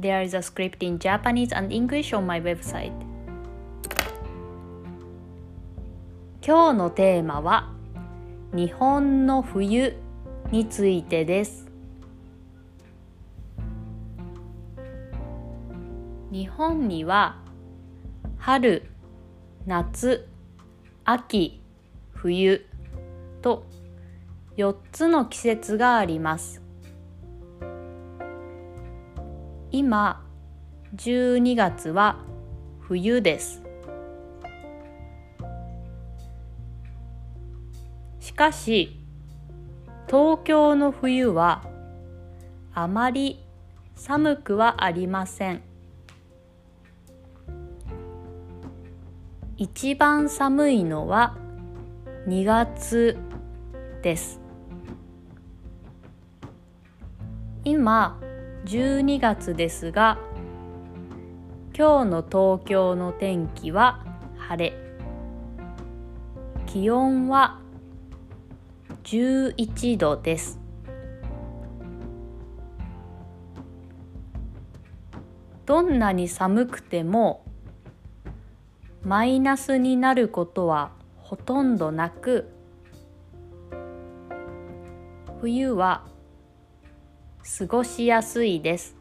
There is a script in Japanese and English on my website 今日のテーマは日本の冬についてです日本には春、夏、秋、冬と4つの季節があります今12月は冬です。しかし東京の冬はあまり寒くはありません。一番寒いのは2月です。今12月ですが今日の東京の天気は晴れ。気温は11度です。どんなに寒くてもマイナスになることはほとんどなく冬は過ごしやすいです。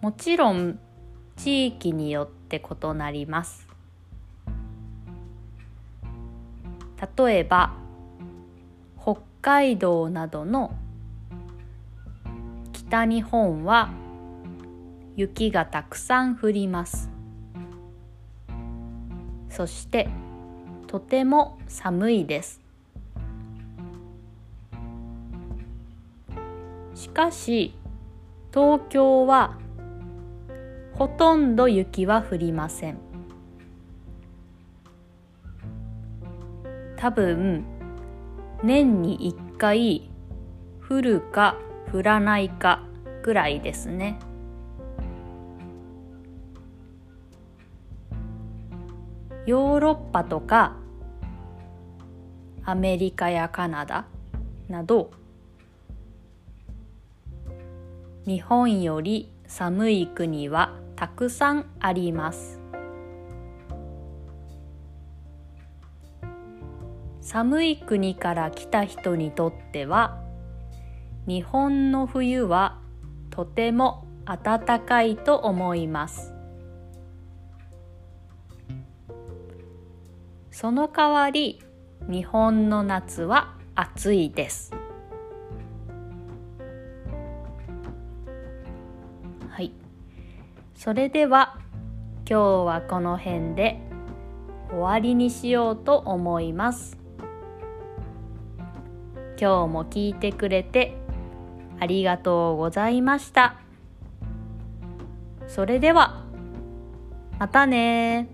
もちろん地域によって異なります。例えば北海道などの北日本は雪がたくさん降ります。そしてとても寒いです。しかし東京はほとんど雪は降りません。多分年に1回降るか降らないかぐらいですね。ヨーロッパとかアメリカやカナダなど日本より寒い国はたくさんあります。寒い国から来た人にとっては日本の冬はとても暖かいと思います。その代わり日本の夏は暑いです。それでは今日はこの辺で終わりにしようと思います。今日も聞いてくれてありがとうございました。それではまたね